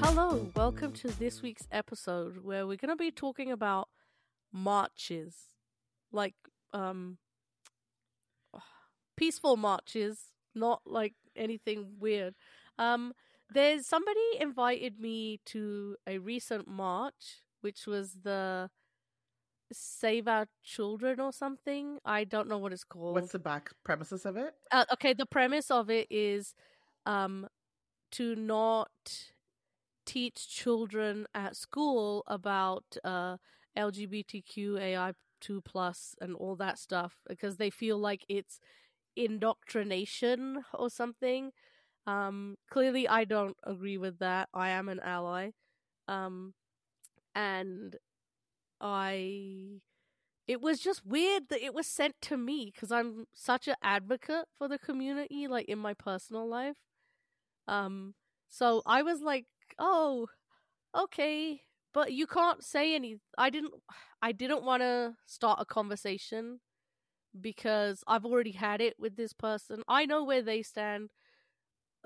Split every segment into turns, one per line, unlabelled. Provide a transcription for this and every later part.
Hello, welcome to this week's episode where we're going to be talking about marches. Like, um, peaceful marches, not like anything weird. Um, there's somebody invited me to a recent march, which was the Save Our Children or something. I don't know what it's called.
What's the back premises of it?
Uh, okay, the premise of it is um to not teach children at school about uh LGBTQ AI two plus and all that stuff because they feel like it's indoctrination or something. Um clearly I don't agree with that. I am an ally. Um and I it was just weird that it was sent to me because I'm such an advocate for the community, like in my personal life. Um, so I was like, oh, okay, but you can't say any. I didn't. I didn't want to start a conversation because I've already had it with this person. I know where they stand.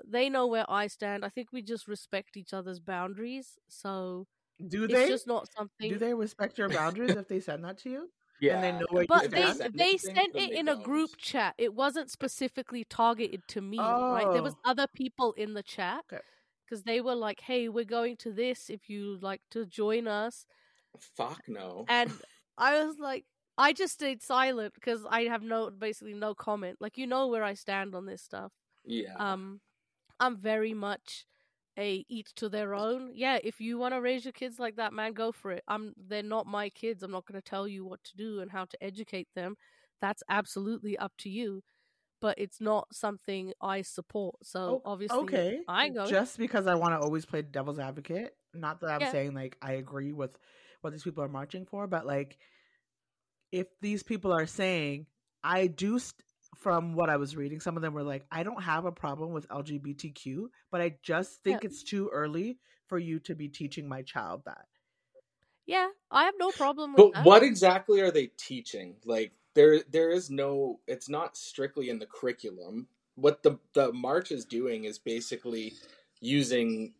They know where I stand. I think we just respect each other's boundaries. So
Do
it's
they?
just not something.
Do they respect your boundaries if they send that to you?
Yeah.
And they know where you
but
If
they, they sent it
they
in a
don't.
group chat. It wasn't specifically targeted to me, right? There was
Oh.
other people in the chat
Okay.
because they were like, "Hey, we're going to this. If you'd like to join us,"
Fuck no.
and I was like, I just stayed silent because I have no basically no comment. Like you know where I stand on this stuff.
yeah.
Um, I'm very much a each to their own. Yeah, if you want to raise your kids like that, man, go for it. I'm they're not my kids. I'm not going to tell you what to do and how to educate them. That's absolutely up to you. But it's not something I support. So
Oh,
obviously,
okay.
I go.
Just because I want to always play devil's advocate. Not that I'm
Yeah.
saying like I agree with what these people are marching for, but like if these people are saying, I do. St- from what I was reading, some of them were like, I don't have a problem with LGBTQ, but I just think
Yeah.
it's too early for you to be teaching my child that.
yeah, I have no problem with
But
that.
what exactly are they teaching? Like there there is no it's not strictly in the curriculum. What the the march is doing is basically using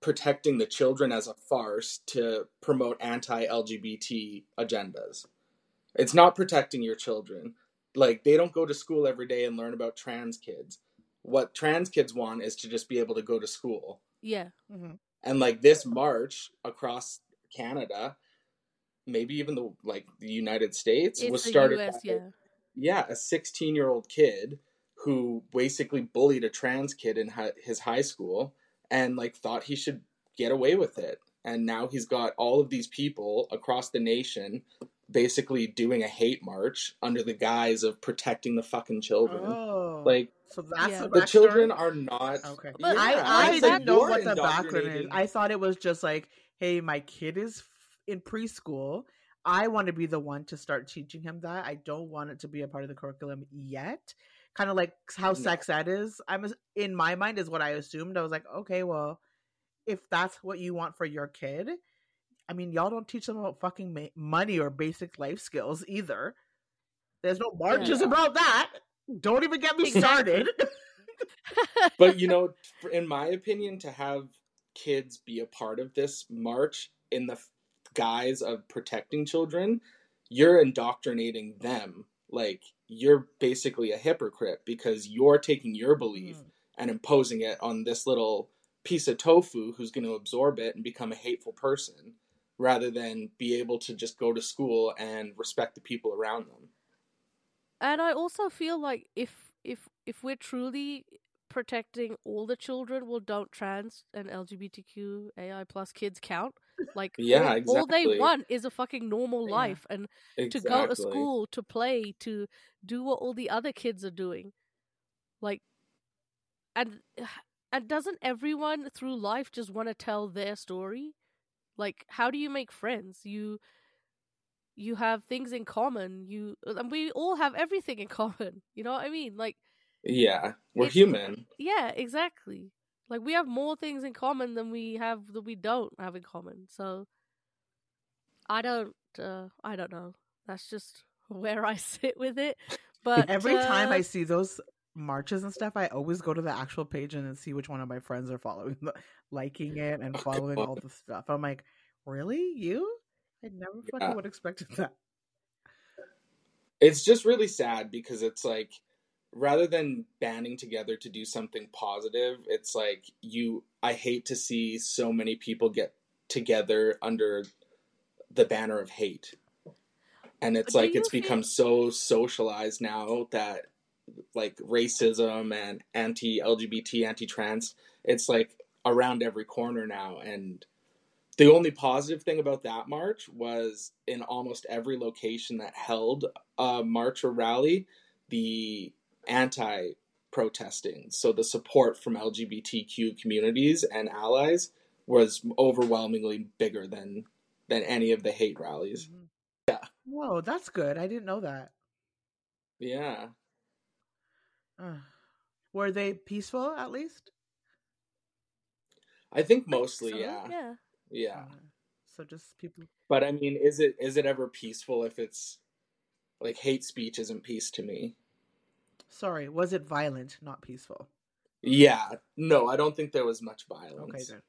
protecting the children as a farce to promote anti-LGBT agendas. It's not protecting your children. Like they don't go to school every day and learn about trans kids. What trans kids want is to just be able to go to school.
Yeah,
Mm-hmm.
and like this march across Canada, maybe even the like the United States
it's
was started
US.
by
Yeah,
yeah a 16 year old kid who basically bullied a trans kid in his high school and like thought he should get away with it and now he's got all of these people across the nation basically doing a hate march under the guise of protecting the fucking children
Oh,
like
so that's
Yeah.
the,
the children are not
Okay.
But
I,
Yeah,
I
it's like
didn't know what the background is. I thought it was just like, hey, my kid is f- in preschool. I want to be the one to start teaching him that. I don't want it to be a part of the curriculum yet. Kind of like how
No.
sex ed is. I'm in my mind is what I assumed. I was like, okay, well, if that's what you want for your kid, I mean, y'all don't teach them about fucking ma- money or basic life skills either. There's no marches
Yeah.
about that. Don't even get me started.
but you know, in my opinion, to have kids be a part of this march in the guise of protecting children, you're indoctrinating them. Like you're basically a hypocrite because you're taking your belief
Mm.
and imposing it on this little piece of tofu who's going to absorb it and become a hateful person rather than be able to just go to school and respect the people around them.
and I also feel like if if if we're truly protecting all the children, well, don't trans and LGBTQ AI plus kids count? Like,
Yeah,
all, all they want is a fucking normal
Yeah.
life and to go to school, to play, to do what all the other kids are doing. Like, and and doesn't everyone through life just want to tell their story? Like, how do you make friends? You you have things in common. You and we all have everything in common. You know what I mean? Like,
Yeah, we're human.
yeah, exactly. Like we have more things in common than we have that we don't have in common. So I don't uh I don't know. That's just where I sit with it. But
Every time
uh,
I see those marches and stuff, I always go to the actual page and see which one of my friends are following, liking it, and following all the stuff. I'm like, really, you? I never fucking
Yeah.
would have expected that.
it's just really sad because it's like rather than banding together to do something positive it's like you i hate to see so many people get together under the banner of hate and it's
Do
like it's
feel-
become so socialized now that like racism and anti lgbt anti trans it's like around every corner now and the only positive thing about that march was in almost every location that held a march or rally, the anti protesting, so the support from LGBTQ communities and allies was overwhelmingly bigger than than any of the hate rallies. Mm-hmm.
Yeah. Whoa, that's good. I didn't know that.
Yeah.
Uh, were they peaceful at least?
I think mostly,
so,
yeah.
yeah.
Yeah.
Uh, So just people.
But I mean, is it is it ever peaceful if it's like hate speech isn't peace to me?
Sorry, was it violent, not peaceful?
Yeah. No, I don't think there was much violence.
Okay, good.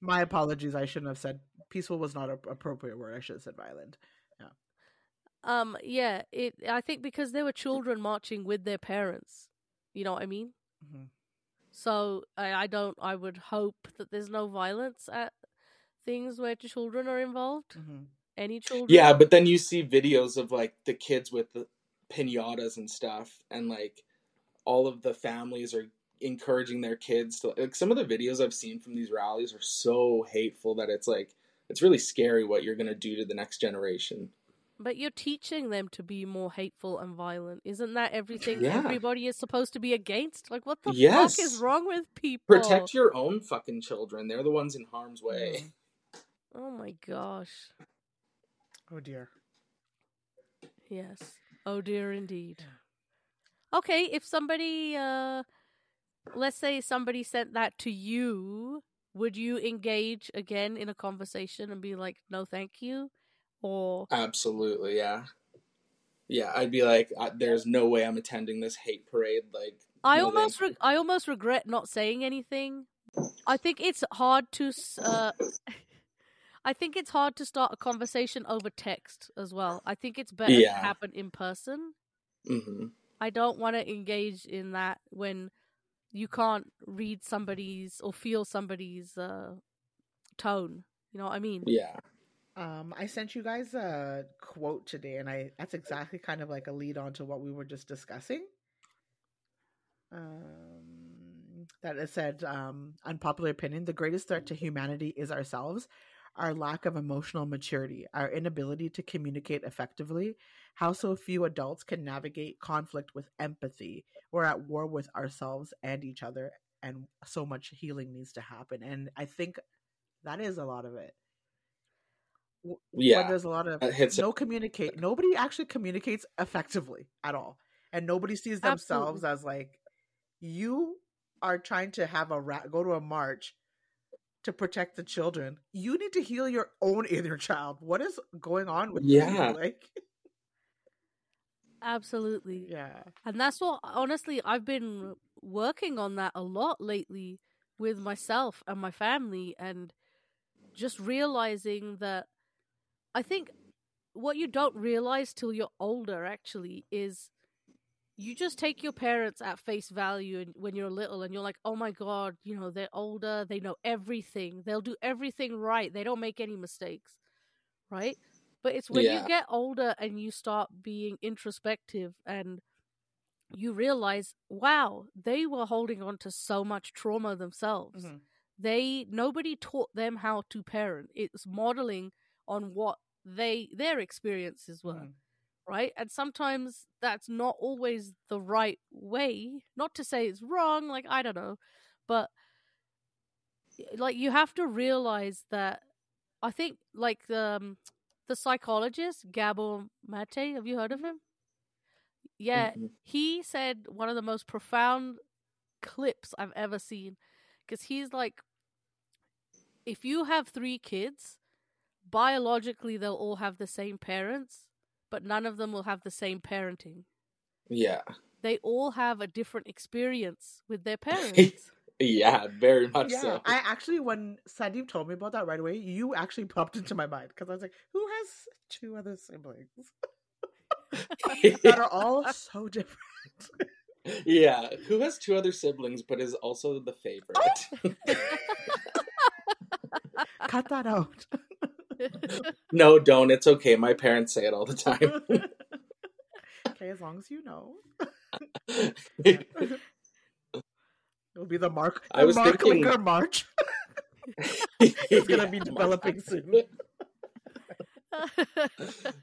My apologies. I shouldn't have said peaceful was not an appropriate word. I should have said violent.
Um, yeah, it. I think because there were children marching with their parents. You know what I mean?
hmm
So I, I don't. I would hope that there's no violence at things where children are involved.
hmm
Any children?
Yeah, but then you see videos of like the kids with the pinatas and stuff, and like all of the families are encouraging their kids to like some of the videos I've seen from these rallies are so hateful that it's like it's really scary what you're gonna do to the next generation.
But you're teaching them to be more hateful and violent. Isn't that everything
Yeah.
everybody is supposed to be against? Like, what the
Yes.
fuck is wrong with people?
Protect your own fucking children. They're the ones in harm's way.
Oh my gosh.
Oh dear.
Yes. Oh dear, indeed. Okay, if somebody, uh, let's say somebody sent that to you, would you engage again in a conversation and be like, "No, thank you," or
Absolutely, yeah. Yeah, I'd be like, "There's no way I'm attending this hate parade." Like,
I
no,
almost, re- I almost regret not saying anything. I think it's hard to, uh, I think it's hard to start a conversation over text as well. I think it's better to happen in person.
hmm
I don't want to engage in that when you can't read somebody's or feel somebody's uh, tone. You know what I mean?
yeah.
Um, I sent you guys a quote today, and I that's exactly kind of like a lead on to what we were just discussing. Um, that it said, um, unpopular opinion: the greatest threat to humanity is ourselves. Our lack of emotional maturity, our inability to communicate effectively, how so few adults can navigate conflict with empathy. We're at war with ourselves and each other, and so much healing needs to happen. And I think that is a lot of it
Yeah.
there's a lot of
That hits
no communicate nobody actually communicates effectively at all and nobody sees themselves
Absolutely.
as like you are trying to have a ra- go to a march to protect the children you need to heal your own inner child what is going on with
Yeah.
you like
Absolutely.
yeah
And that's what, honestly, I've been working on that a lot lately with myself and my family, and just realizing that I think what you don't realize till you're older actually is you just take your parents at face value when you're little and you're like oh my god you know they're older they know everything they'll do everything right they don't make any mistakes right but it's when
Yeah.
you get older and you start being introspective and you realize wow they were holding on to so much trauma themselves
Mhm.
they nobody taught them how to parent it's modeling on what they their experiences were
Mhm.
right and sometimes that's not always the right way not to say it's wrong like i don't know but like you have to realize that i think like um the psychologist Gabor Maté have you heard of him yeah
Mhm.
he said one of the most profound clips I've ever seen because he's like, if you have three kids, biologically they'll all have the same parents, but none of them will have the same parenting.
Yeah.
They all have a different experience with their parents.
Yeah, very much
Yeah,
so.
I actually when Sandeep told me about that right away, you actually popped into my mind because I was like, who has two other siblings that are all so different?
yeah. Who has two other siblings but is also the favorite? Oh!
Cut that out.
No, don't. It's okay. My parents say it all the time.
okay, as long as you know. It'll be the Mark. The
I was
Mark
thinking-
Linger March. It's gonna be developing soon.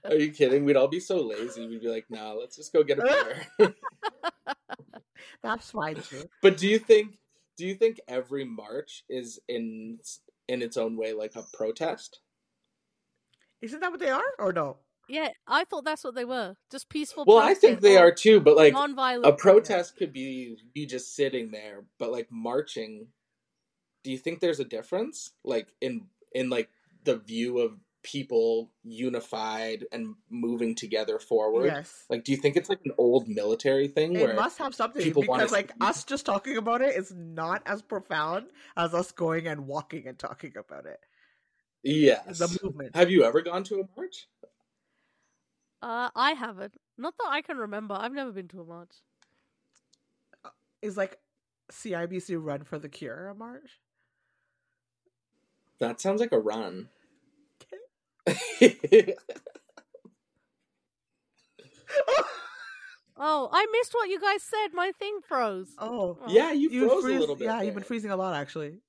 Are you kidding? We'd all be so lazy. We'd be like, nah, let's just go get a beer.
That's fine too.
but do you think do you think every march is in in its own way like a protest?
Isn't that what they are, or no?
yeah, I thought that's what they were. Just peaceful.
Well, I think they are too, but like
non-violent.
a protest could be you just sitting there, but like marching, do you think there's a difference? Like in in like the view of people unified and moving together forward?
Yes.
Like do you think it's like an old military thing where
It must have something
people wanna
because, like,
see-
us just talking about it is not as profound as us going and walking and talking about it.
Yes.
The movement.
Have you ever gone to a march?
Uh, I haven't. Not that I can remember. I've never been to a march.
Is like CIBC Run for the Cure a march?
That sounds like a run.
Oh, I missed what you guys said. My thing froze.
oh,
yeah, you
you
froze
freeze-
a little bit.
Yeah, you've been freezing a lot actually.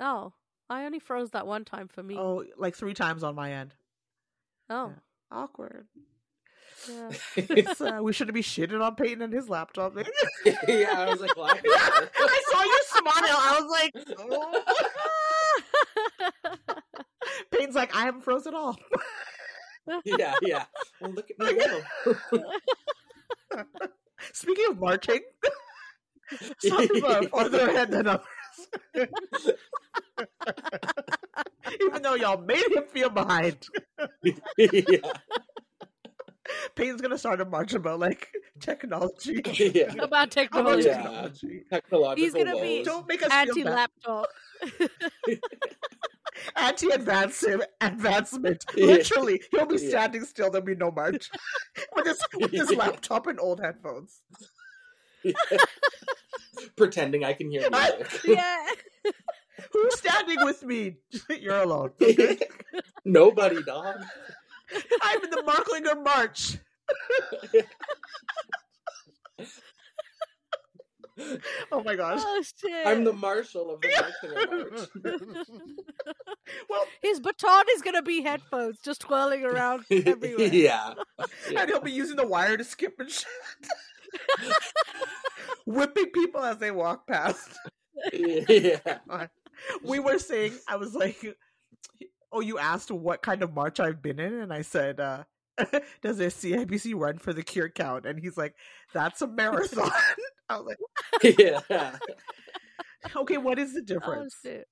Oh, I only froze that one time for me.
Oh, like three times on my end.
Oh,
Awkward.
yeah.
Uh, we shouldn't be shitting on Peyton and his laptop.
yeah, I was like laughing. at.
I saw you smile. I was like, oh. Peyton's like, I haven't froze at all.
yeah, yeah. Well, look at me now.
Speaking of marching, some people are farther ahead than others. Even though y'all made him feel behind,
yeah,
Peyton's gonna start a march about like technology.
yeah.
About
About
technology.
Yeah.
technology.
Technological
He's gonna be-
Don't make us.
Anti-laptop.
Anti-advancement, advancement.
Yeah.
Literally, he'll be
Yeah.
standing still. There'll be no march with his with his
Yeah.
laptop and old headphones.
Pretending I can hear music.
yeah.
Who's standing with me? You're alone.
Nobody, dog.
I'm in the Marklinger March. Oh my gosh.
Oh shit.
I'm the marshal of the Marketing March.
well,
His baton is gonna be headphones, just twirling around everywhere.
yeah.
and he'll be using the wire to skip and shit. Whipping people as they walk past.
yeah.
We were saying, I was like, oh, you asked what kind of march I've been in? And I said, uh, does a CIBC run for the cure count? And he's like, that's a marathon. I was like,
Yeah.
okay, what is the difference?
shit.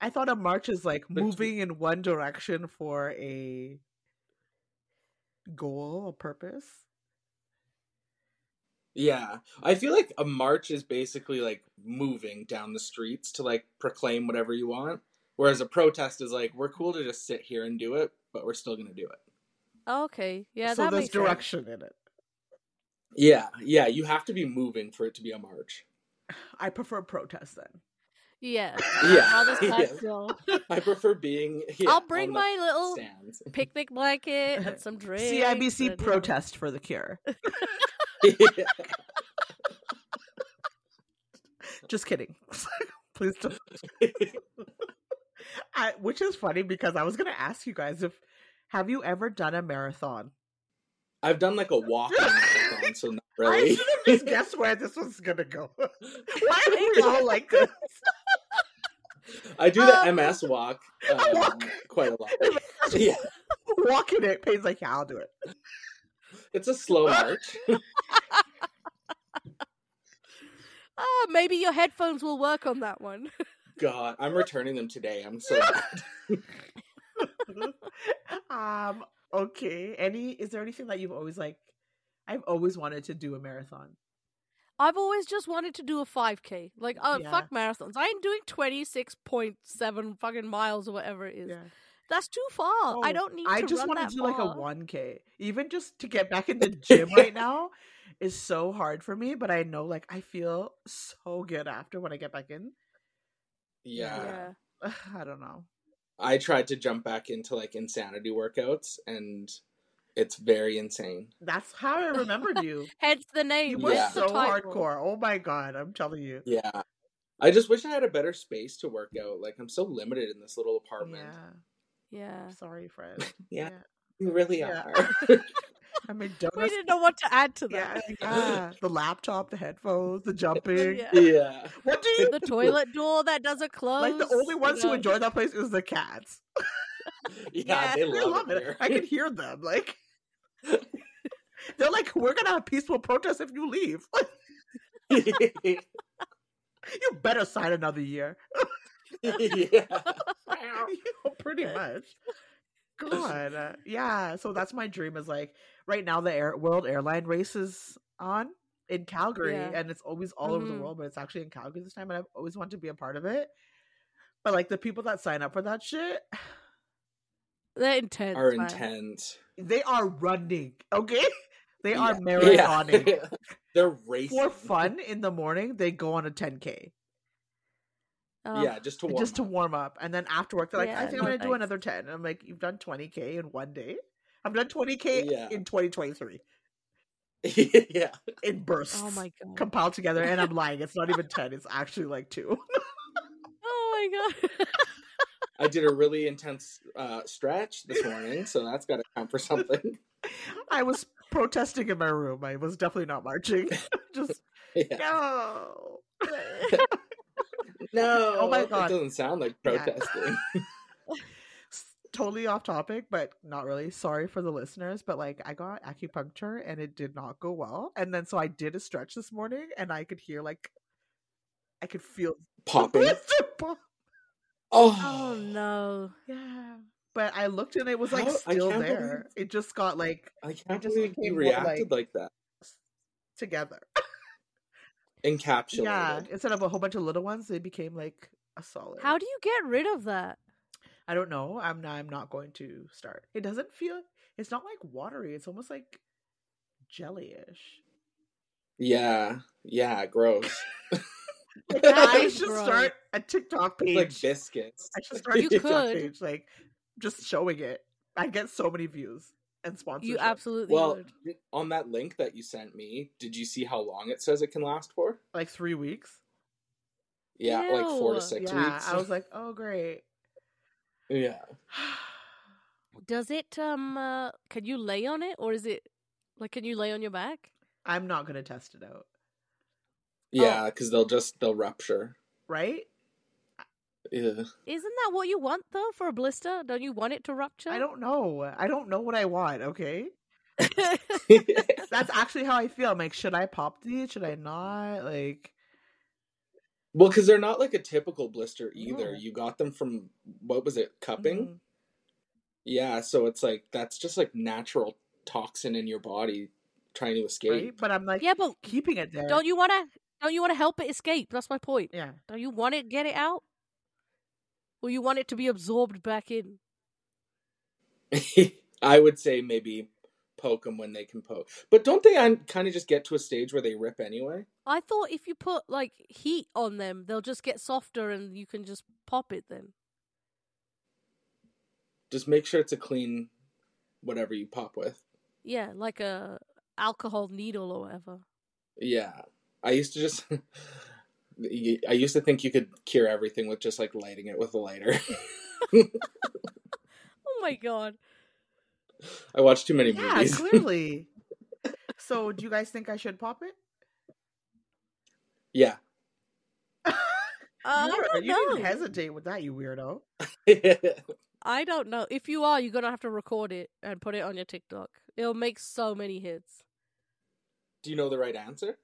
I thought a march is like moving in one direction for a goal, a purpose.
Yeah. I feel like a march is basically like moving down the streets to like proclaim whatever you want. Whereas a protest is like, we're cool to just sit here and do it, but we're still going to do it.
Oh, okay. Yeah,
so
that
there's
makes sense.
direction in it.
Yeah. Yeah. You have to be moving for it to be a march.
I prefer protest then.
Yeah.
Yeah.
I'll just
Yeah.
stand still.
I prefer being. Yeah,
I'll bring my little
stands.
picnic blanket and some drinks.
CIBC
and, you know.
protest for the cure. Just kidding. Please don't. I, which is funny because I was going to ask you guys if have you ever done a marathon?
I've done like a walk marathon, so not
I
really.
should have just guessed where this was going to go. Why are we all like this?
I do the
Um,
MS walk, um,
walk.
quite a lot. Yeah,
Walking it. Payne's like, yeah, I'll do it.
It's a slow march.
Ah, maybe your headphones will work on that one.
God, I'm returning them today. I'm so mad.
um. Okay. Any is there anything that you've always like I've always wanted to do a marathon.
I've always just wanted to do a 5K. Like, oh,
Yeah.
fuck marathons. I ain't doing 26.7 fucking miles or whatever it is. That's too far. I
Oh,
don't need
I
to
just
run
want
that
to do like a 1K. Even just to get back in the gym right now is so hard for me, but I know like I feel so good after when I get back in.
Yeah.
Yeah.
I don't know.
I tried to jump back into like insanity workouts and it's very insane.
That's how I remembered you.
Hence the name.
You were
Yeah.
so hardcore. Oh my god, I'm telling you.
Yeah. I just wish I had a better space to work out. Like I'm so limited in this little apartment.
Yeah.
Yeah.
I'm sorry, Fred.
Yeah. You really
Yeah.
are.
I mean,
We
donuts.
didn't know what to add to that.
yeah. Ah. The laptop, the headphones, the jumping.
Yeah.
yeah.
What do you
The toilet door that doesn't close.
like? The only ones who enjoy that place is the cats.
Yeah,
Yeah.
they
They
love,
love
it.
it. I can hear them. Like they're like, "We're gonna have peaceful protest if you leave. you better sign another year."
yeah.
Pretty much. God, uh, yeah. So that's my dream. Is like right now the air, World Airline race is on in Calgary,
Yeah.
and it's always all over the
Mhm.
world, but it's actually in Calgary this time, and I've always wanted to be a part of it. But like the people that sign up for that shit,
They're intense.
Are intense.
they are running. Okay, they are
Yeah.
marathoning.
They're racing.
for fun in the morning, they go on a 10k
Oh,
Yeah, just to warm
just to
up.
warm up, and then after work, they're like, "I
Yeah,
think I'm gonna do another 10." And I'm like, "You've done 20k in one day. I've done 20k
Yeah.
in 2023
yeah.
in bursts,
Oh my god.
compiled together." And I'm lying; it's not even 10; it's actually like two.
Oh my god.
I did a really intense uh, stretch this morning, so that's got to count for something.
I was protesting in my room. I was definitely not marching. Just
Yeah.
no.
No.
Oh my God.
It doesn't sound like protesting.
S- totally off topic, but not really. Sorry for the listeners, but like I got acupuncture and it did not go well. And then so I did a stretch this morning and I could hear like I could feel
Popping.
pop.
Oh.
Oh no.
Yeah. But I looked and it was like
How-
still
can't
there. It just got like
I can't
just
believe you
became more
reacted
like-
like that.
together.
Encapsulated.
Yeah. Instead of a whole bunch of little ones, they became like a solid.
How do you get rid of that?
I don't know. I'm not, I'm not going to start. It doesn't feel. It's not like watery. It's almost like jellyish.
Yeah. Yeah. Gross.
I should
gross.
start a TikTok
It's
page.
like biscuits.
I should start a TikTok
could.
page, like just showing it. I get so many views and sponsorship.
You absolutely
Well,
would.
on that link that you sent me, did you see how long it says it can last for?
like three weeks.
Yeah, like four to
Ew.
six
yeah,
weeks.
I was like, oh great.
yeah.
Does it um uh, can you lay on it or is it like can you lay on your back?
I'm not gonna test it out,
Yeah, because they'll just they'll rupture.
right?
Yeah.
Isn't that what you want though for a blister? Don't you want it to rupture?
I don't know. I don't know what I want. Okay, that's actually how I feel. I'm like, should I pop these? Should I not? Like,
well, because they're not like a typical blister either.
No.
You got them from what was it, cupping?
mhm.
Yeah, so it's like that's just like natural toxin in your body trying to escape.
right? But I'm like,
yeah, but
keeping it there.
don't you want to don't you want to help it escape? That's my point.
Yeah.
Don't you want it to get it out? Or you want it to be absorbed back in?
I would say maybe poke them when they can poke, but don't they kind of just get to a stage where they rip anyway?
I thought if you put like heat on them, they'll just get softer and you can just pop it then.
Just make sure it's a clean whatever you pop with.
Yeah, like a alcohol needle or whatever.
Yeah, I used to just. I used to think you could cure everything with just like lighting it with a lighter.
Oh my god.
I watched too many movies.
Yeah,
movies.
clearly. so, do you guys think I should pop it?
yeah.
Uh, I
you
don't
you
know.
didn't hesitate with that, you weirdo.
I don't know. If you are, you're gonna have to record it and put it on your TikTok. It'll make so many hits.
Do you know the right answer?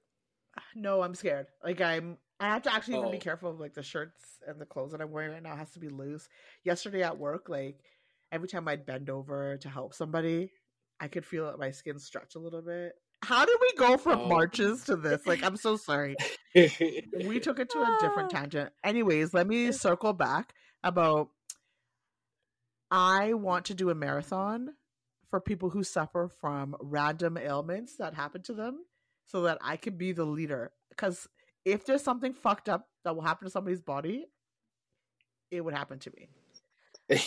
No, I'm scared. Like I'm I have to actually even be
Oh.
careful of like the shirts and the clothes that I'm wearing right now has to be loose. Yesterday at work, like every time I'd bend over to help somebody, I could feel my skin stretch a little bit. How did we go from
Oh.
marches to this? Like, I'm so sorry. We took it to a different
Ah.
tangent. Anyways, let me circle back about I want to do a marathon for people who suffer from random ailments that happen to them so that I could be the leader. Because if there's something fucked up that will happen to somebody's body, it would happen to me.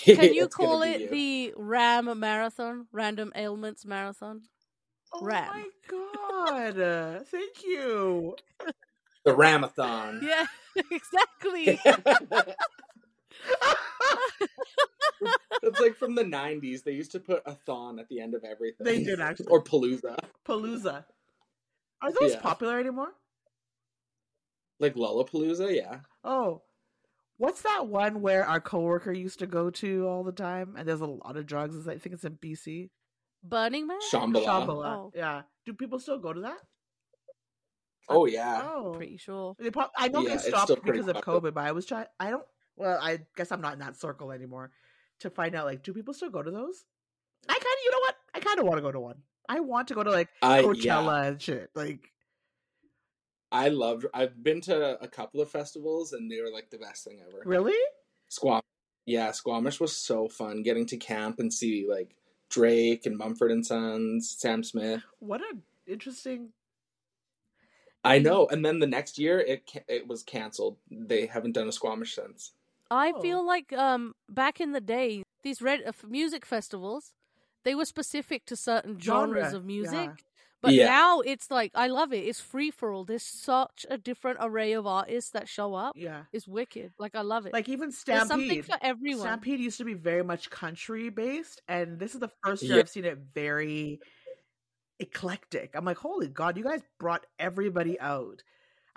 Can you call it
you.
the RAM Marathon? Random Ailments Marathon?
Oh
Ram.
my god. Thank you.
the Ramathon?
Yeah, exactly.
it's like from the '90s. They used to put a thon at the end of everything.
They did actually.
or Palooza,
Palooza. Are those
Yeah.
popular anymore?
Like Lollapalooza. Yeah.
Oh, what's that one where our coworker used to go to all the time? And there's a lot of drugs. I think it's in BC.
Burning Man?
Shambhala.
Shambhala.
Oh.
Yeah. Do people still go to that?
Oh yeah.
Oh,
Pretty sure.
They prob- I know
Yeah,
they
it's
stopped because of
popular.
COVID, but I was trying. I don't. Well, I guess I'm not in that circle anymore to find out. Like, do people still go to those? I kind of. You know what? I kind of want to go to one. I want to go to like
I
Coachella
yeah.
and shit. Like,
I loved. I've been to a couple of festivals, and they were like the best thing ever.
really?
Squam. Yeah, Squamish was so fun. Getting to camp and see like Drake and Mumford and Sons, Sam Smith.
What an interesting.
I know. And then the next year, it it was canceled. They haven't done a Squamish since.
I
Oh.
feel like um back in the day, these red uh, music festivals, they were specific to certain genres
Genre,
of music.
yeah.
But
Yeah.
now it's like I love it. It's free for all. There's such a different array of artists that show up.
Yeah.
It's wicked. Like I love it.
Like even
There's something
Stampede.
for everyone.
Stampede used to be very much country based, and this is the first year
Yeah.
I've seen it very eclectic. I'm like, holy god, you guys brought everybody out.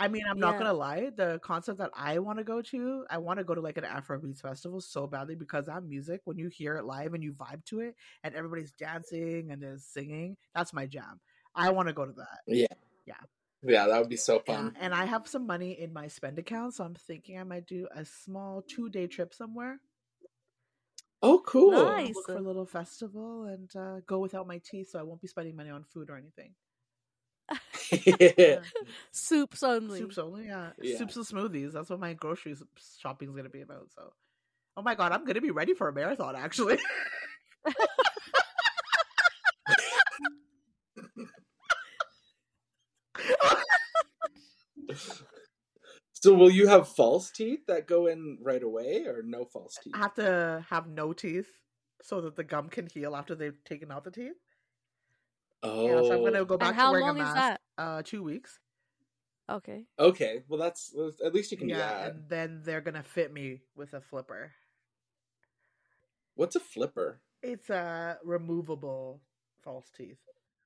I mean, I'm not gonna lie, the concert that I want to go to, I want to go to like an Afrobeats festival so badly because that music, when you hear it live and you vibe to it, and everybody's dancing and is singing, that's my jam. I want to go to that.
Yeah.
Yeah.
Yeah, that would be so
Yeah,
fun.
and I have some money in my spend account, so I'm thinking I might do a small two day trip somewhere.
Oh, cool.
Nice.
look for a little festival and uh, go without my teeth, so I won't be spending money on food or anything. Yeah.
Soups only.
Soups only, yeah.
Yeah.
Soups and smoothies. That's what my grocery shopping is gonna be about. So, oh my god, I'm gonna be ready for a marathon. Actually,
so, will you have false teeth that go in right away, or no false teeth?
I have to have no teeth so that the gum can heal after they've taken out the teeth.
Oh,
Yeah, so I'm gonna go back
and
to wearing
long
a
is
mask.
that?
Uh, two weeks.
Okay.
okay. Well, that's at least you can do
Yeah,
that.
and then they're gonna fit me with a flipper.
What's a flipper?
It's a removable false teeth.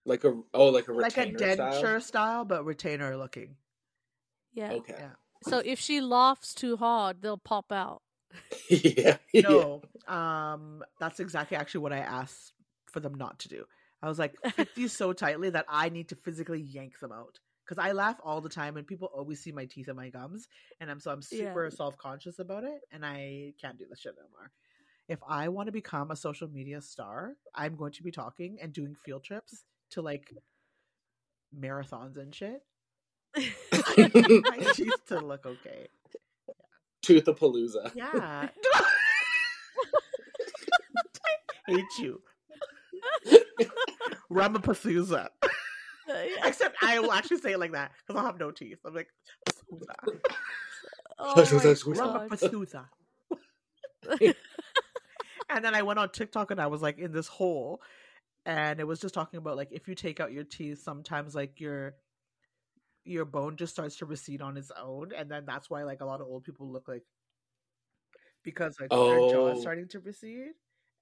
Like a oh, like a
like a denture
style.
style. but retainer looking.
Yeah.
Okay.
Yeah.
So if she laughs too hard, they'll pop out.
yeah. yeah.
No, um, that's exactly actually what I asked for them not to do. I was like, fit these so tightly that I need to physically yank them out because I laugh all the time and people always see my teeth and my gums, and I'm so I'm
Yeah.
super self conscious about it, and I can't do this shit anymore. If I want to become a social media star, I'm going to be talking and doing field trips to like marathons and shit. my teeth to look okay.
Toothapalooza.
Yeah. Hate you. Ramapathusa.
Uh, yeah.
Except I will actually say it like that because I'll have no teeth. I'm like, Pathusa.
Oh my
Pathusa.
God.
Ramapathusa. and then I went on TikTok and I was like in this hole, and it was just talking about like if you take out your teeth, sometimes like your your bone just starts to recede on its own, and then that's why like a lot of old people look like because like their jaw
Oh.
is starting to recede,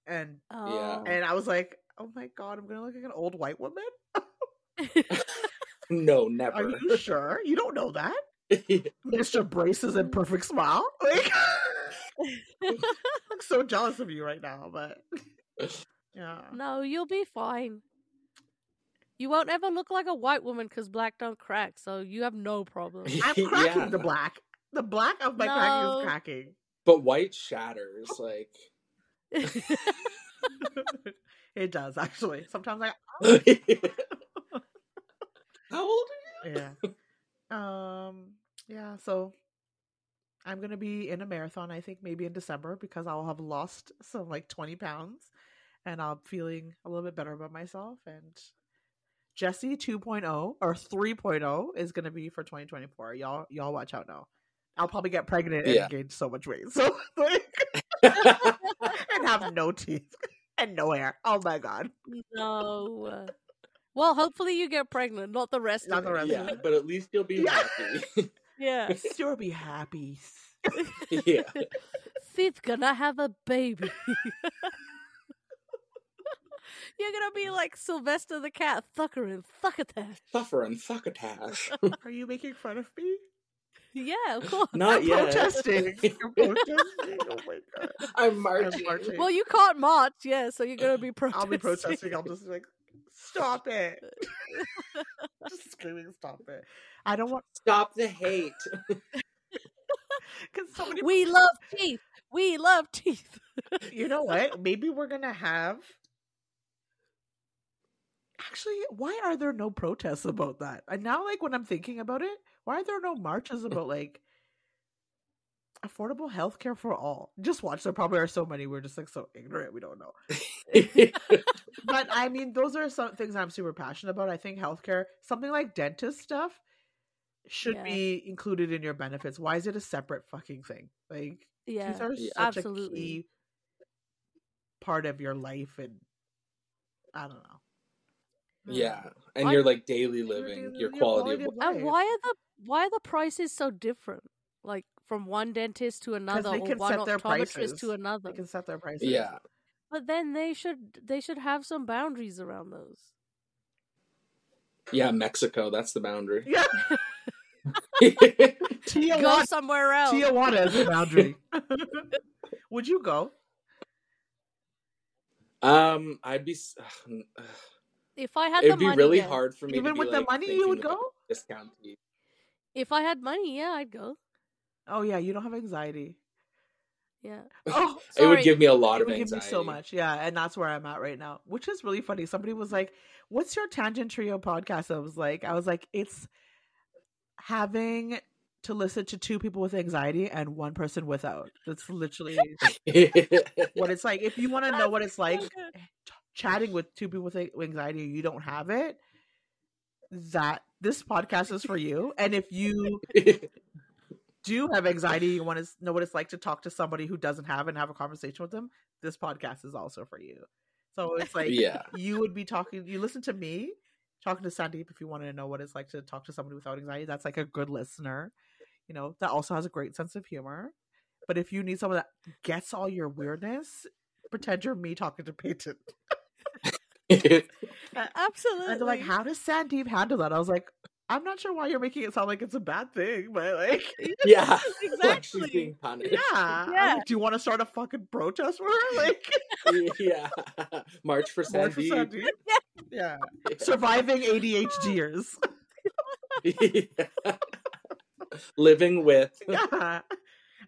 and yeah.
Oh.
and I was like, oh my god, I'm gonna look like an old white woman.
No, never.
Are
never.
you sure? You don't know that, Mister Braces and perfect smile. Like, I'm so jealous of you right now, but yeah.
no, you'll be fine. You won't ever look like a white woman because black don't crack, so you have no problem.
I'm cracking
Yeah.
the black. The black of my cracking
No.
is cracking.
but white shatters. Like
It does actually. Sometimes I
How old are you?
yeah. Um yeah, so I'm gonna be in a marathon, I think maybe in December because I'll have lost some like twenty pounds and I'm feeling a little bit better about myself and Jesse 2.0 or 3.0 is gonna be for 2024. Y'all y'all watch out now. I'll probably get pregnant and
Yeah.
gain so much weight. So like and have no teeth and no hair. Oh my god.
No. Well, hopefully you get pregnant, not the rest
Not
of
the
it.
rest.
yeah, but at least you'll be
Yeah.
happy.
Yeah.
You'll be happy.
yeah.
Seth's gonna have a baby. You're gonna be like Sylvester the cat, Thucker and Thuckatash.
Suffer and succotash.
Are you making fun of me?
Yeah, of course.
Not
I'm
yet.
protesting. You're protesting. Oh my god.
I'm
I'm
marching.
marching.
Well, you can't march, yeah, so you're gonna be protesting.
I'll be protesting. I'll just be like, stop it. just screaming, stop it. I don't want
Stop the hate.
because somebody.
We love teeth. We love teeth.
You know what? Maybe we're gonna have. Actually, why are there no protests about that? And now, like when I'm thinking about it, why are there no marches about like affordable healthcare for all? Just watch. There probably are so many. We're just like so ignorant. We don't know. but I mean, those are some things I'm super passionate about. I think healthcare, something like dentist stuff, should
Yeah.
be included in your benefits. Why is it a separate fucking thing? Like
Yeah,
teeth are such
absolutely.
a key part of your life, and I don't know.
Yeah, and
I-
your like daily living,
daily-
your
your
quality
quality
of
life.
And why are the why are the prices so different? Like from one dentist to another,
they
or
can
one
set their
optometrist
prices.
to another.
They can set their prices.
yeah.
But then they should they should have some boundaries around those.
Yeah, Mexico, that's the boundary.
Yeah.
Go
Tijuana,
somewhere else.
Tijuana is the boundary. Would you go?
um, I'd be s- ugh, ugh.
If I had
it'd
the
be
money,
really
yeah.
hard for me
Even
to be,
with the
like,
money, you would go?
discount teeth.
If I had money, yeah, I'd go.
Oh yeah, you don't have anxiety.
Yeah.
Oh,
it would give me a lot
it
of
would give me so much. Yeah, and that's where I'm at right now, which is really funny. Somebody was like, "What's your Tangent Trio podcast?" I was like, "I was like, it's having to listen to two people with anxiety and one person without." That's literally what it's like. If you want to know what it's like
so good.
ch- chatting with two people with anxiety, you don't have it. That this podcast is for you, and if you do have anxiety, you want to know what it's like to talk to somebody who doesn't have it and have a conversation with them, this podcast is also for you. So it's like
yeah.
you would be talking, you listen to me talking to Sandeep if you wanted to know what it's like to talk to somebody without anxiety. That's like a good listener, you know, that also has a great sense of humor. But if you need someone that gets all your weirdness, pretend you're me talking to Peyton.
Uh, absolutely.
And they're like, how does Sandeep handle that? I was like, I'm not sure why you're making it sound like it's a bad thing, but like,
yeah. Like she's being punished.
yeah.
Yeah.
like, do you want to start a fucking protest for her? Like,
yeah. March for
March for
Sandeep.
Sandeep? yeah. Surviving ADHDers.
Yeah. Living with.
yeah.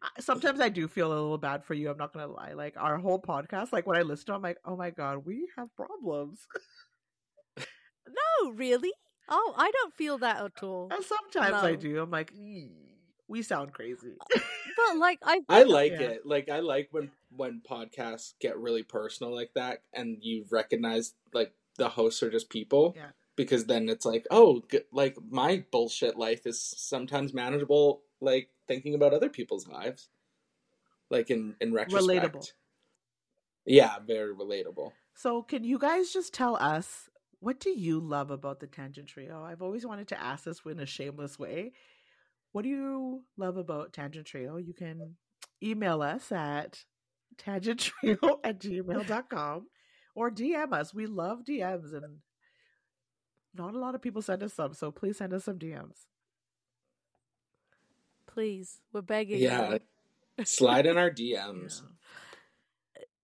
I- Sometimes I do feel a little bad for you. I'm not gonna lie. Like our whole podcast, like when I listen to, it, I'm like, oh my god, we have problems.
no, really? Oh, I don't feel that at all.
And sometimes I do. I'm like, "Mm, we sound crazy.
But like I,
I like
Yeah.
it. Like I like when when podcasts get really personal like that, and you recognize like the hosts are just people.
Yeah.
Because then it's like, oh, g- like my bullshit life is sometimes manageable. Like thinking about other people's lives, like in in retrospect.
Relatable.
Yeah, very relatable.
So, can you guys just tell us what do you love about the Tangent Trio? I've always wanted to ask this in a shameless way. What do you love about Tangent Trio? You can email us at tangenttrio at gmail.com or DM us. We love DMs and not a lot of people send us some, so please send us some DMs.
Please, we're begging.
Yeah, slide in our DMs.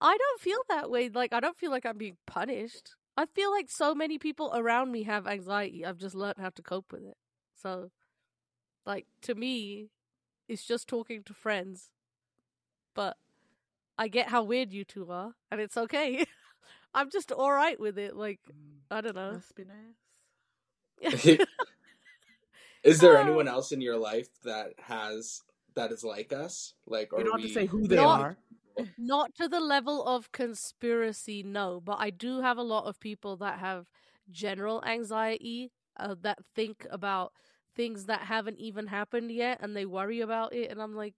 I don't feel that way. Like I don't feel like I'm being punished. I feel like so many people around me have anxiety. I've just learned how to cope with it. So, like to me, it's just talking to friends. But I get how weird you two are, and it's okay. I'm just all right with it. Like
Mm,
I don't know.
Must be nice.
is there
Uh,
anyone else in your life that has that is like us? Like,
You
or
don't have to say who they
Not-
are.
Not to the level of conspiracy, no. But I do have a lot of people that have general anxiety uh, that think about things that haven't even happened yet, and they worry about it. And I'm like,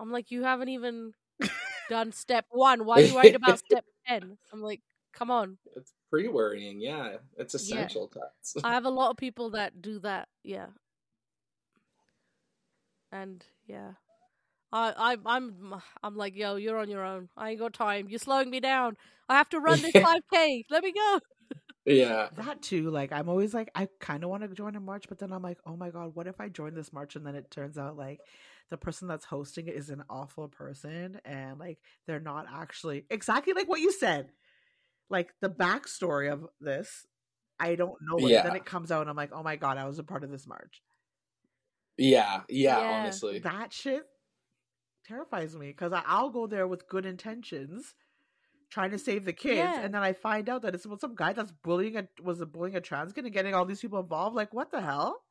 I'm like, you haven't even done step one. Why are you worried about step ten? I'm like, come on.
It's pre-worrying. Yeah, it's essential to us.
I have a lot of people that do that. Yeah. And yeah. I, I I'm I'm like, yo, you're on your own. I ain't got time. You're slowing me down. I have to run this
Yeah.
five K. Let me go.
yeah,
That too, like I'm always like, I kind of want to join a march, but then I'm like, oh my god, what if I join this march and then it turns out like the person that's hosting it is an awful person and like they're not actually exactly like what you said, like the backstory of this. I don't know it.
Yeah.
Then it comes out and I'm like, oh my god, I was a part of this march.
yeah, yeah.
Yeah.
Honestly,
That shit terrifies me because I'll go there with good intentions, trying to save the kids,
Yeah.
and then I find out that it's about some guy that's bullying a was a bullying a trans kid and getting all these people involved. Like, what the hell?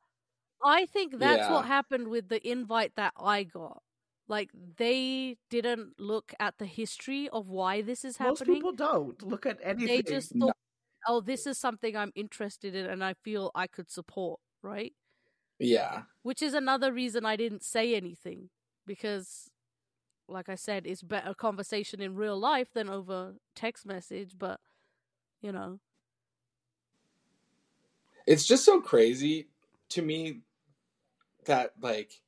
I think that's what happened with the invite that I got. Like they didn't look at the history of why this is happening.
Most people don't look at anything.
they just
No.
thought, "Oh, this is something I'm interested in and I feel I could support." Right?
yeah,
which is another reason I didn't say anything because, like I said, it's better conversation in real life than over text message. But you know,
it's just so crazy to me that like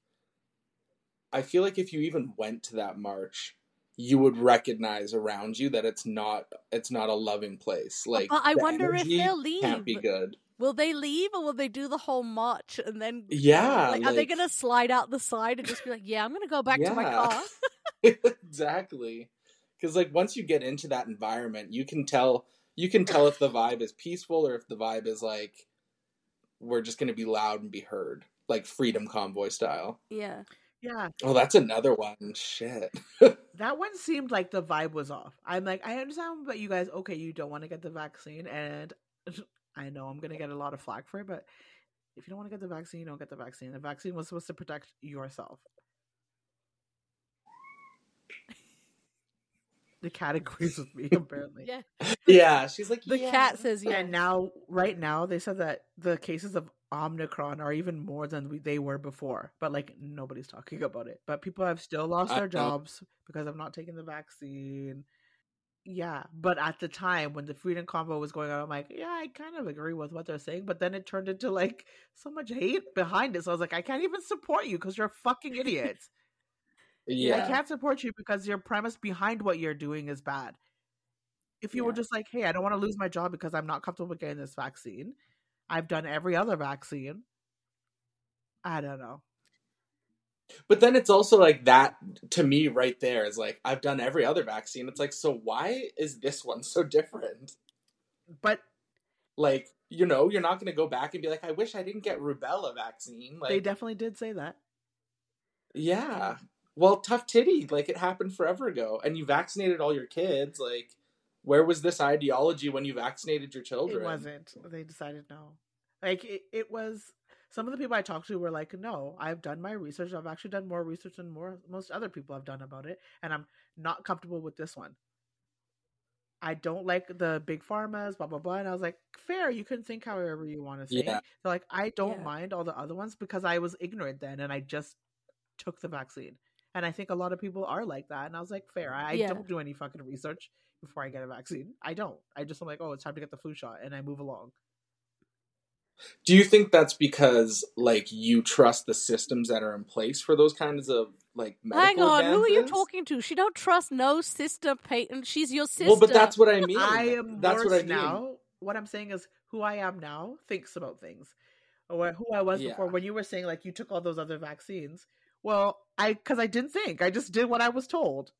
I feel like if you even went to that march, you would recognize around you that it's not it's not a loving place. Like,
but I wonder if they'll
Can't be
leave.
good.
will they leave or will they do the whole march and then?
Yeah,
like, are they gonna slide out the side and just be like, "Yeah, I'm gonna go back to my car"?
exactly. Because like once you get into that environment, you can tell you can tell if the vibe is peaceful or if the vibe is like we're just gonna be loud and be heard, like freedom convoy style.
Yeah,
yeah,
Oh, that's another one. Shit.
that one seemed like the vibe was off. I'm like, I understand, but you guys, okay, you don't want to get the vaccine, and I know I'm gonna get a lot of flack for it, but if you don't want to get the vaccine, you don't get the vaccine. The vaccine was supposed to protect yourself. the cat agrees with me apparently.
yeah.
yeah, she's like
The
"Yeah."
cat says yeah.
And now, right now, they said that the cases of Omicron are even more than we, they were before, but like nobody's talking about it. But people have still lost
I
their jobs because of not taking the vaccine. Yeah, but at the time when the Freedom Convoy was going on, I'm like, yeah, I kind of agree with what they're saying, but then it turned into like so much hate behind it. So I was like, I can't even support you because you're a fucking idiots. I can't support you because your premise behind what you're doing is bad. If you were just like, hey, I don't want to lose my job because I'm not comfortable with getting this vaccine, I've done every other vaccine. I don't know.
But then it's also like that to me right there is like I've done every other vaccine. It's like so why is this one so different?
But
Like, you know, you're not going to go back and be like I wish I didn't get rubella vaccine. Like
they definitely did say that.
Yeah. Well, tough titty. Like it happened forever ago. And you vaccinated all your kids. Like, where was this ideology when you vaccinated your children?
It wasn't. They decided no. Like it, it was some of the people I talked to were like, no, I've done my research. I've actually done more research than more most other people have done about it, and I'm not comfortable with this one. I don't like the big pharmas, blah blah blah. And I was like, fair, you can think however you want to think.
Yeah.
They're like, I don't
Yeah.
mind all the other ones because I was ignorant then and I just took the vaccine. And I think a lot of people are like that. And I was like, fair. I, I
Yeah.
don't do any fucking research before I get a vaccine. I don't. I just am like, oh, it's time to get the flu shot, and I move along.
Do you think that's because like you trust the systems that are in place for those kinds of like medical
Hang on, who are you talking to? She don't trust no sister, Peyton. She's your sister.
Well, but that's what I mean.
I am
that's
worse
what I mean.
now. What I'm saying is, who I am now thinks about things, or who I was
Yeah.
before. When you were saying like you took all those other vaccines, well, I because I didn't think, I just did what I was told.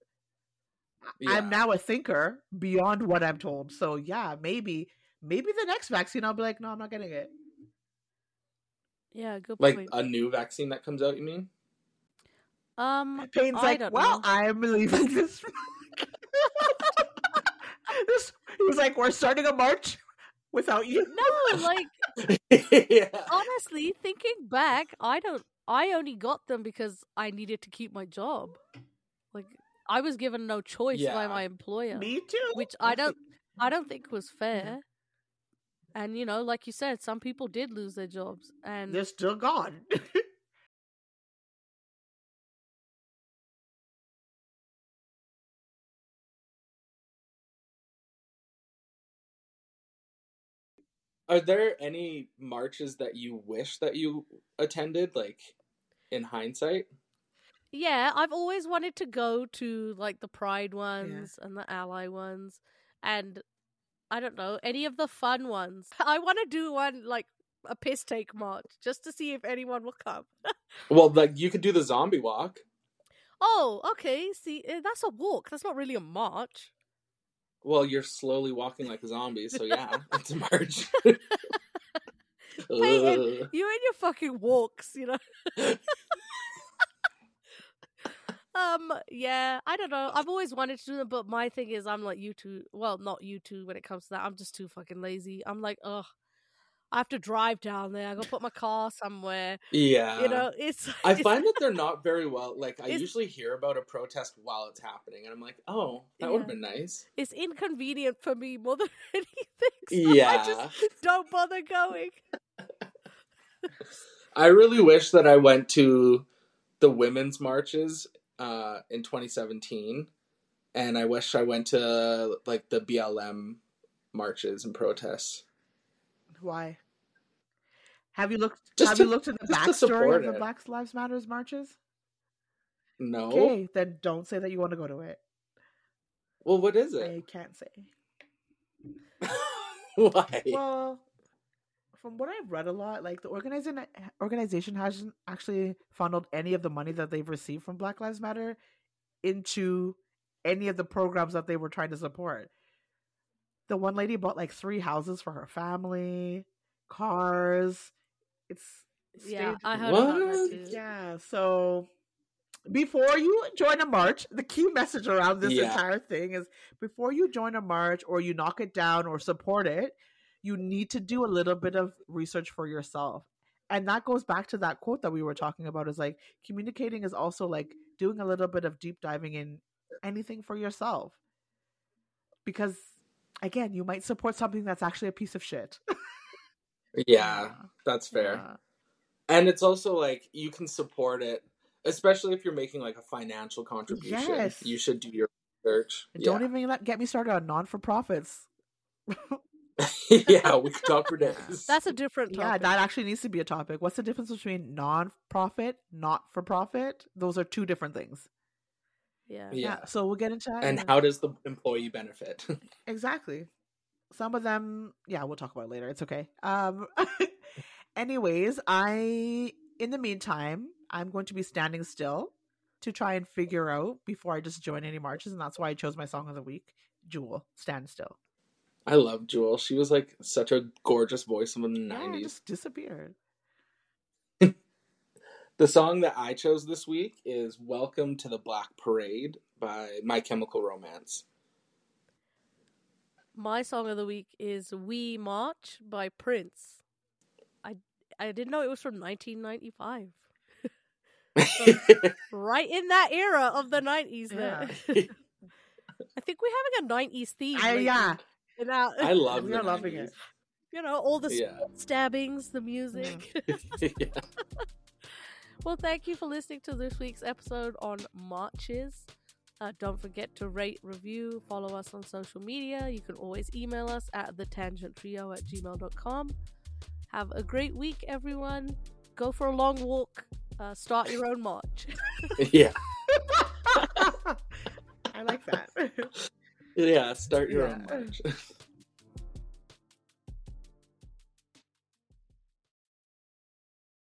Yeah.
I'm now a thinker beyond what I'm told. So yeah, maybe maybe the next vaccine I'll be like, no, I'm not getting it.
yeah, good
like a new vaccine that comes out. You mean?
um,
Payne's
I
like,
don't
well,
know.
I'm leaving this. this like, "We're starting a march without you."
No, like
yeah.
honestly, thinking back, I don't. I only got them because I needed to keep my job. Like I was given no choice by my employer,
Me too.
which I don't. I don't think was fair. And you know, like you said, some people did lose their jobs, and
They're still gone.
Are there any marches that you wish that you attended, like in hindsight?
Yeah, I've always wanted to go to like the Pride ones and the Ally ones, and I don't know any of the fun ones. I want to do one like a piss take march just to see if anyone will come.
Well, like you could do the zombie walk.
oh, okay. See, eh, that's a walk. That's not really a march.
Well, you're slowly walking like a zombie, so yeah, it's a march.
Peyton,
Ugh.
you and your fucking walks, you know. Um, yeah, I don't know. I've always wanted to do them, but my thing is, I'm like you two. Well, not you two when it comes to that. I'm just too fucking lazy. I'm like, ugh, I have to drive down there. I gotta put my car somewhere.
yeah,
You know, it's.
I
it's-
find that they're not very well. Like I usually hear about a protest while it's happening, and I'm like, oh, that would have been nice.
it's inconvenient for me more than anything. So
Yeah,
I just don't bother going.
I really wish that I went to the women's marches uh, in 2017, and I wish I went to like the BLM marches and protests.
Why? Have you looked?
Just
have
to-
you looked at the backstory of the
it.
Black Lives Matters marches?
No,
Okay, then don't say that you want to go to it.
well, what is it?
I can't say.
Why?
Well, from what I've read a lot, like the organization organization hasn't actually funneled any of the money that they've received from Black Lives Matter into any of the programs that they were trying to support. The one lady bought like three houses for her family, cars. It's
Yeah, I heard about that too.
yeah. So before you join a march, the key message around this
Yeah.
entire thing is before you join a march or you knock it down or support it, you need to do a little bit of research for yourself. And that goes back to that quote that we were talking about is like communicating is also like doing a little bit of deep diving in anything for yourself. Because again, you might support something that's actually a piece of shit.
yeah, that's fair.
Yeah.
And it's also like you can support it, especially if you're making like a financial contribution.
Yes.
You should do your research.
Don't even let, get me started on non for profits.
even. yeah, we could talk for days.
That's a different
Yeah, that actually needs to be a topic. What's the difference between non-profit, not for profit? Those are two different things.
yeah.
Yeah.
So we'll get into that.
and
in-
how does the employee benefit?
exactly? Some of them, yeah, we'll talk about it later. It's okay. Um, anyways, I in the meantime, I'm going to be standing still to try and figure out before I just join any marches, and that's why I chose my song of the week, Jewel, "Stand Still."
I love Jewel. She was like such a gorgeous voice in the
Yeah,
90s.
just disappeared.
The song that I chose this week is Welcome to the Black Parade by My Chemical Romance.
My song of the week is "We March" by Prince. I I didn't know it was from 1995. Right in that era of the 90s. There. I think we're having a 90s theme.
I, yeah,
in our-
I love
You're loving it.
you know all the
Yeah.
stabbings, the music.
yeah.
Well, thank you for listening to this week's episode on marches. Uh, don't forget to rate, review, follow us on social media. You can always email us at thetangent.trio at gmail.com. Have a great week, everyone. Go for a long walk. Uh, start your own march.
yeah.
I like that.
Yeah. Start your own
Yeah.
march.